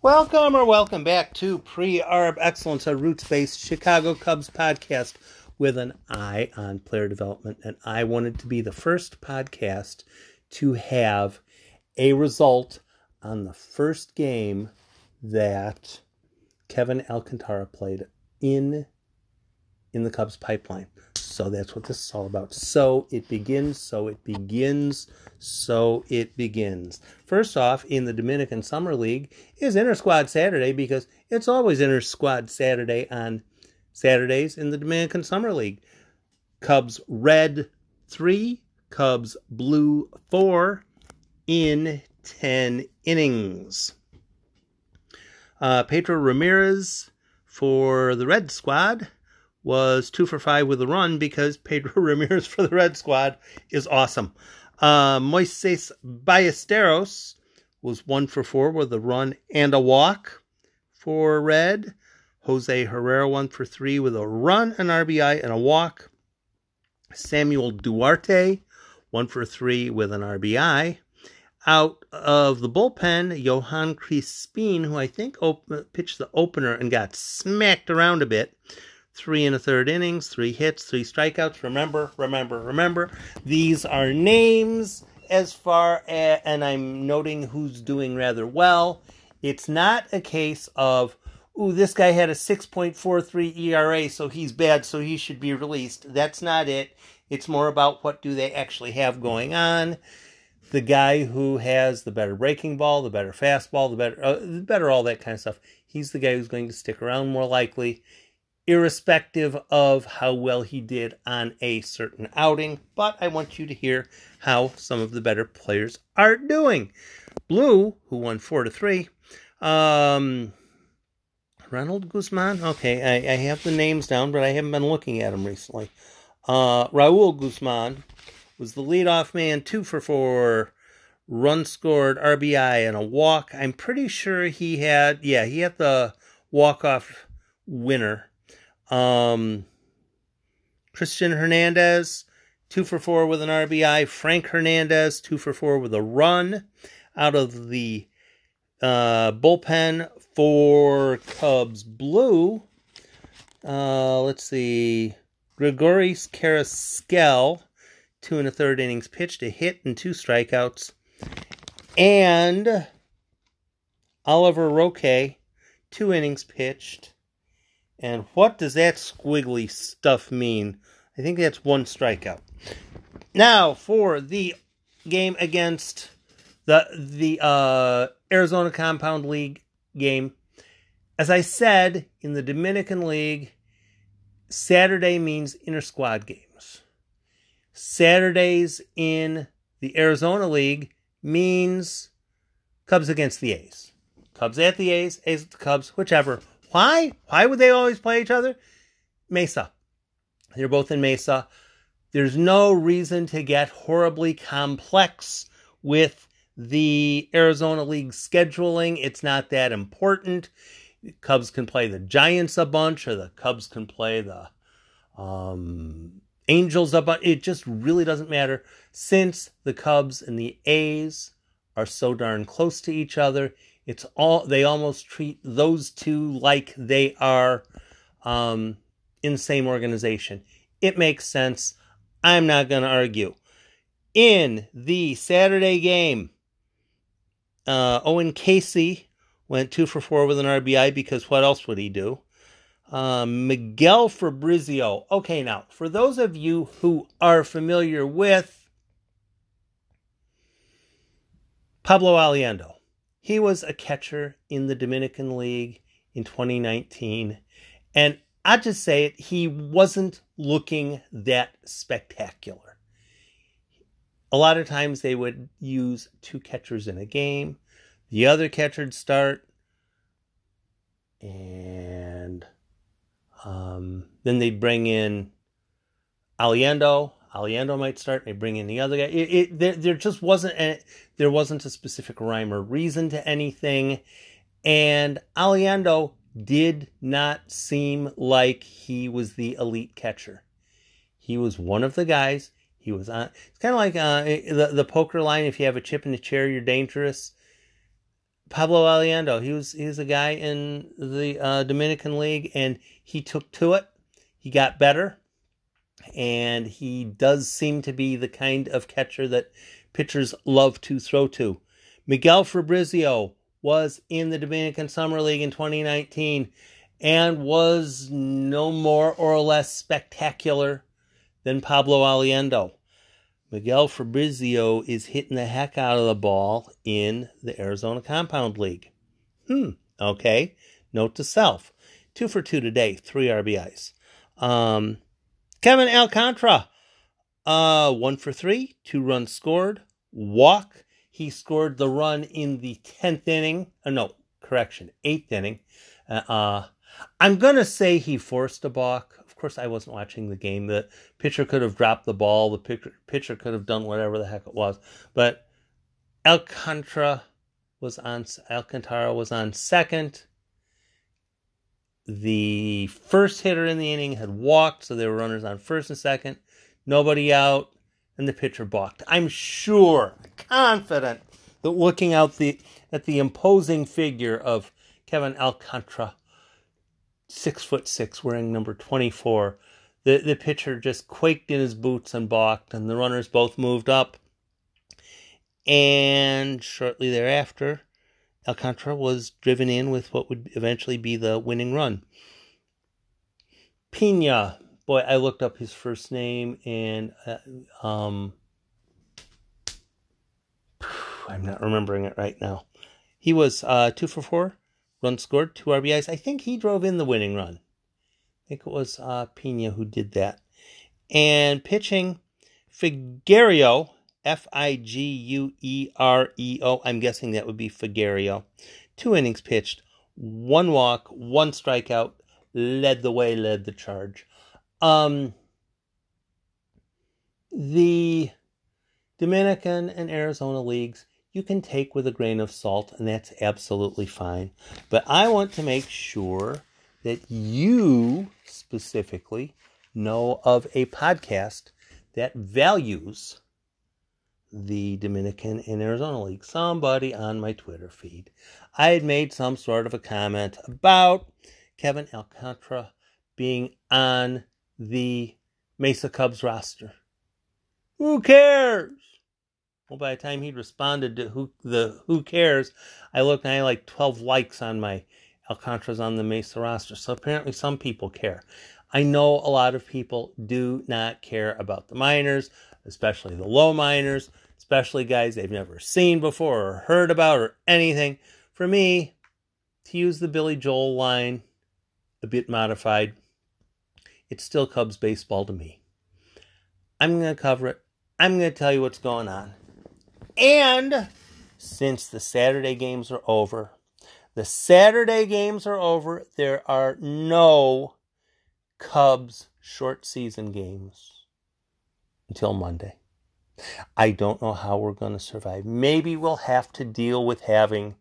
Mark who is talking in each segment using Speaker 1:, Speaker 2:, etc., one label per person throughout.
Speaker 1: Welcome or welcome back to Pre Arb Excellence, a roots based Chicago Cubs podcast with an eye on player development. And I wanted to be the first podcast to have a result on the first game that Kevin Alcantara played in in the Cubs pipeline. So that's what this is all about. So it begins, so it begins, so it begins. First off, in the Dominican Summer League is Inter Squad Saturday because it's always Inter Squad Saturday on Saturdays in the Dominican Summer League. Cubs red 3, Cubs blue 4 in 10 innings. Uh, Pedro Ramirez for the Red Squad was two for five with a run because Pedro Ramirez for the Red Squad is awesome. Uh, Moises Ballesteros was one for four with a run and a walk for Red. Jose Herrera one for three with a run, an RBI, and a walk. Samuel Duarte one for three with an RBI. Out of the bullpen, Johan Crispin, who I think op- pitched the opener and got smacked around a bit, three and a third innings, three hits, three strikeouts. Remember, remember, remember, these are names as far as, and I'm noting who's doing rather well. It's not a case of, ooh, this guy had a 6.43 ERA, so he's bad, so he should be released. That's not it. It's more about what do they actually have going on. The guy who has the better breaking ball, the better fastball, the better, uh, the better all that kind of stuff. He's the guy who's going to stick around more likely irrespective of how well he did on a certain outing. But I want you to hear how some of the better players are doing. Blue, who won four to three. Um, Ronald Guzman. Okay, I, I have the names down, but I haven't been looking at them recently. Uh, Raul Guzman was the leadoff man, two for four, run scored, RBI, and a walk. I'm pretty sure he had, yeah, he had the walk off winner um, Cristian Hernandez, two for four with an RBI. Frank Hernandez, two for four with a run out of the uh, bullpen for Cubs Blue. Uh, let's see. Gregoris Carrasquel, two and a third innings pitched, a hit and two strikeouts. And Oliver Roque, two innings pitched, and what does that squiggly stuff mean? I think that's one strikeout. Now for the game against the the uh, Arizona Compound League game. As I said in the Dominican League, Saturday means inter squad games. Saturdays in the Arizona League means Cubs against the A's. Cubs at the A's, A's at the Cubs, whichever. Why? Why would they always play each other? Mesa. They're both in Mesa. There's no reason to get horribly complex with the Arizona League scheduling. It's not that important. Cubs can play the Giants a bunch, or the Cubs can play the um, Angels a bunch. It just really doesn't matter since the Cubs and the A's are so darn close to each other. It's all they almost treat those two like they are um, in the same organization. It makes sense. I'm not going to argue. In the Saturday game, uh, Owen Caissie went two for four with an RBI because what else would he do? Uh, Miguel Fabrizio. Okay, now, for those of you who are familiar with Pablo Aliendo, he was a catcher in the Dominican League in 2019. And I just say it, he wasn't looking that spectacular. A lot of times they would use two catchers in a game. The other catcher'd start, and um, then they'd bring in Aliendo, Aliendo might start. They bring in the other guy. It, it there, there just wasn't a, there wasn't a specific rhyme or reason to anything, and Aliendo did not seem like he was the elite catcher. He was one of the guys. He was on. It's kind of like uh, the the poker line. If you have a chip in the chair, you're dangerous. Pablo Aliendo, he was he was a guy in the uh, Dominican League, and he took to it. He got better, and he does seem to be the kind of catcher that pitchers love to throw to. Miguel Fabrizio was in the Dominican Summer League in 2019 and was no more or less spectacular than Pablo Aliendo. Miguel Fabrizio is hitting the heck out of the ball in the Arizona Compound League. Hmm, okay. Note to self two for two today, three RBIs. Um, Kevin Alcantara, uh, one for three, two runs scored, walk. He scored the run in the 10th inning. Uh, no, correction, eighth inning. Uh, uh I'm going to say he forced a balk. Of course, I wasn't watching the game. The pitcher could have dropped the ball. The pitcher, pitcher could have done whatever the heck it was. But Alcantara was on Alcantara was on second. The first hitter in the inning had walked, so there were runners on first and second. Nobody out, and the pitcher balked. I'm sure, confident that looking out the at the imposing figure of Kevin Alcantara six foot six, wearing number 24. The, the pitcher just quaked in his boots and balked, and the runners both moved up. And shortly thereafter, Alcantara was driven in with what would eventually be the winning run. Pina, boy, I looked up his first name and uh, um, I'm not remembering it right now. He was uh, two for four, Run scored, two RBIs. I think he drove in the winning run. I think it was uh, Pina who did that. And pitching, Figueroa, F I G U E R E O. I'm guessing that would be Figueroa. Two innings pitched, one walk, one strikeout, led the way, led the charge. Um, the Dominican and Arizona leagues you can take with a grain of salt, and that's absolutely fine. But I want to make sure that you specifically know of a podcast that values the Dominican and Arizona League. Somebody on my Twitter feed. I had made some sort of a comment about Kevin Alcantara being on the Mesa Cubs roster. Who cares? Well, by the time he'd responded to who the who cares, I looked and I had like 12 likes on my Alcantara's on the Mesa roster. So apparently some people care. I know a lot of people do not care about the minors, especially the low minors, especially guys they've never seen before or heard about or anything. For me, to use the Billy Joel line, a bit modified, it's still Cubs baseball to me. I'm going to cover it. I'm going to tell you what's going on. And since the Saturday games are over, the Saturday games are over, there are no Cubs short season games until Monday. I don't know how we're going to survive. Maybe we'll have to deal with having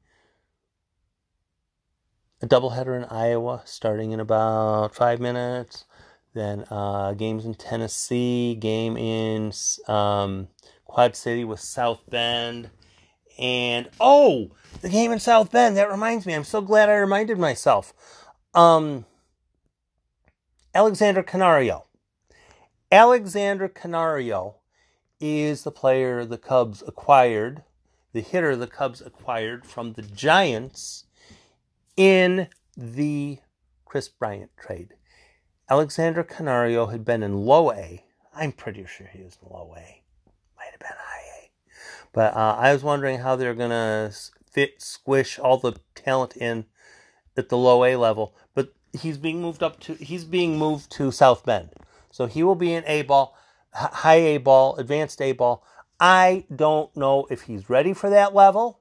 Speaker 1: a doubleheader in Iowa starting in about five minutes. Then uh, games in Tennessee, game in um, Quad City with South Bend. And oh, the game in South Bend. That reminds me. I'm so glad I reminded myself. Um, Alexander Canario. Alexander Canario is the player the Cubs acquired, the hitter the Cubs acquired from the Giants in the Kris Bryant trade. Alexander Canario had been in low A. I'm pretty sure he was in low A. Might have been high A. But uh, I was wondering how they're going to fit, squish all the talent in at the low A level. But he's being moved up to, he's being moved to South Bend. So he will be in A ball, high A ball, advanced A ball. I don't know if he's ready for that level.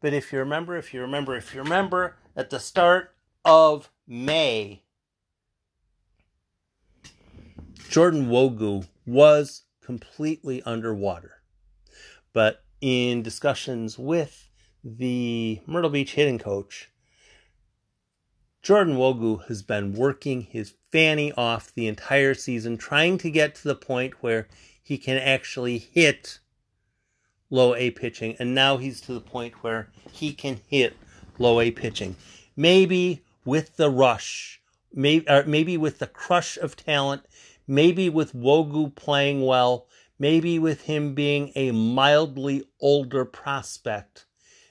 Speaker 1: But if you remember, if you remember, if you remember, at the start of May, Jordan Nwogu was completely underwater. But in discussions with the Myrtle Beach hitting coach, Jordan Nwogu has been working his fanny off the entire season, trying to get to the point where he can actually hit low A pitching, and now he's to the point where he can hit low A pitching. Maybe with the rush, maybe maybe with the crush of talent, maybe with Nwogu playing well, maybe with him being a mildly older prospect.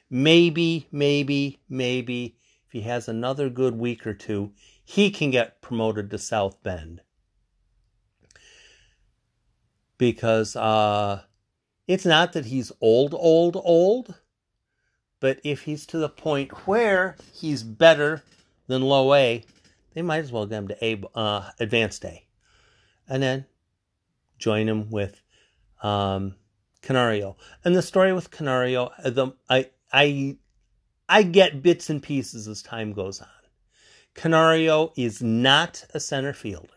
Speaker 1: Maybe, maybe, maybe if he has another good week or two, he can get promoted to South Bend. Because uh it's not that he's old, old, old, but if he's to the point where he's better than low A, they might as well get him to A, uh, advanced A. And then join him with um, Canario. And the story with Canario, the, I, I, I get bits and pieces as time goes on. Canario is not a center fielder.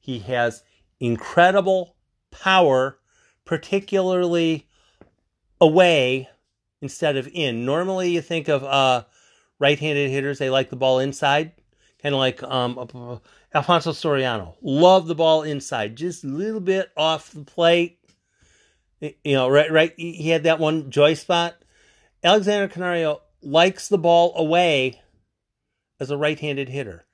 Speaker 1: He has incredible power particularly away instead of in. Normally, you think of uh, right-handed hitters; they like the ball inside, kind of like um, Alfonso Soriano. Love the ball inside, just a little bit off the plate. You know, right, right. He had that one joy spot. Alexander Canario likes the ball away as a right-handed hitter,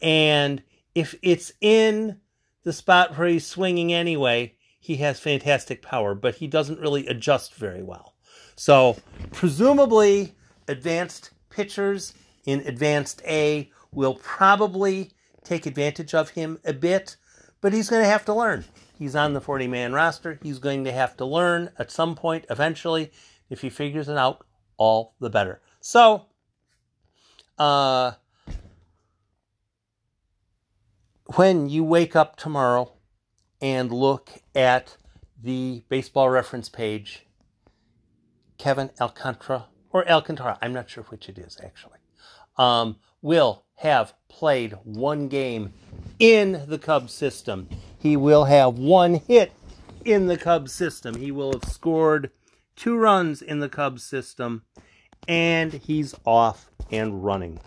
Speaker 1: and if it's in the spot where he's swinging anyway, he has fantastic power, but he doesn't really adjust very well. So, presumably, advanced pitchers in advanced A will probably take advantage of him a bit, but he's going to have to learn. He's on the 40 man roster. He's going to have to learn at some point eventually. If he figures it out, all the better. So, uh, when you wake up tomorrow and look at the baseball reference page, Kevin Alcantara, or Alcantara, I'm not sure which it is actually, um, will have played one game in the Cubs system. He will have one hit in the Cubs system. He will have scored two runs in the Cubs system, and he's off and running.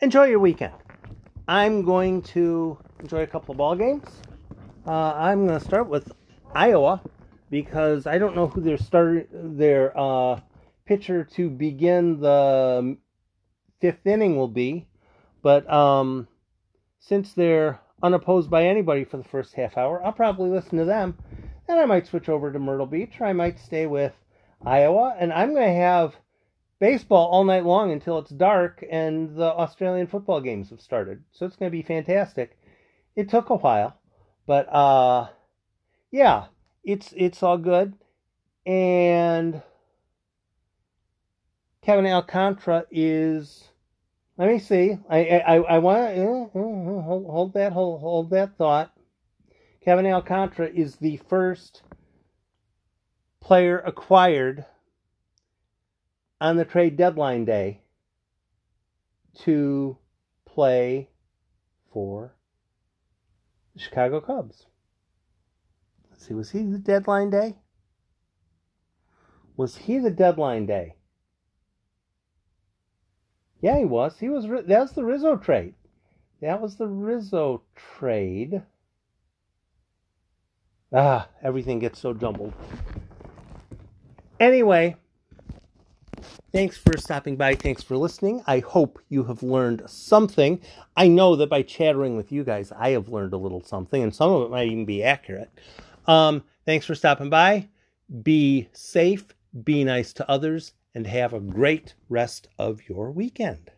Speaker 1: Enjoy your weekend. I'm going to enjoy a couple of ball games. Uh, I'm going to start with Iowa because I don't know who their start their uh, pitcher to begin the fifth inning will be, but um, since they're unopposed by anybody for the first half hour, I'll probably listen to them. And I might switch over to Myrtle Beach, or I might stay with Iowa, and I'm going to have baseball all night long until it's dark and the Australian football games have started. So it's going to be fantastic. It took a while. But uh yeah, it's it's all good. And Kevin Alcantara is let me see. I I I want to eh, eh, eh, hold, hold that hold hold that thought. Kevin Alcantara is the first player acquired on the trade deadline day to play for the Chicago Cubs. Let's see, was he the deadline day? Was he the deadline day? Yeah, he was. He was. That was the Rizzo trade. That was the Rizzo trade. Ah, everything gets so jumbled. Anyway, Thanks for stopping by. Thanks for listening. I hope you have learned something. I know that by chattering with you guys, I have learned a little something, and some of it might even be accurate. Um, thanks for stopping by. Be safe, be nice to others, and have a great rest of your weekend.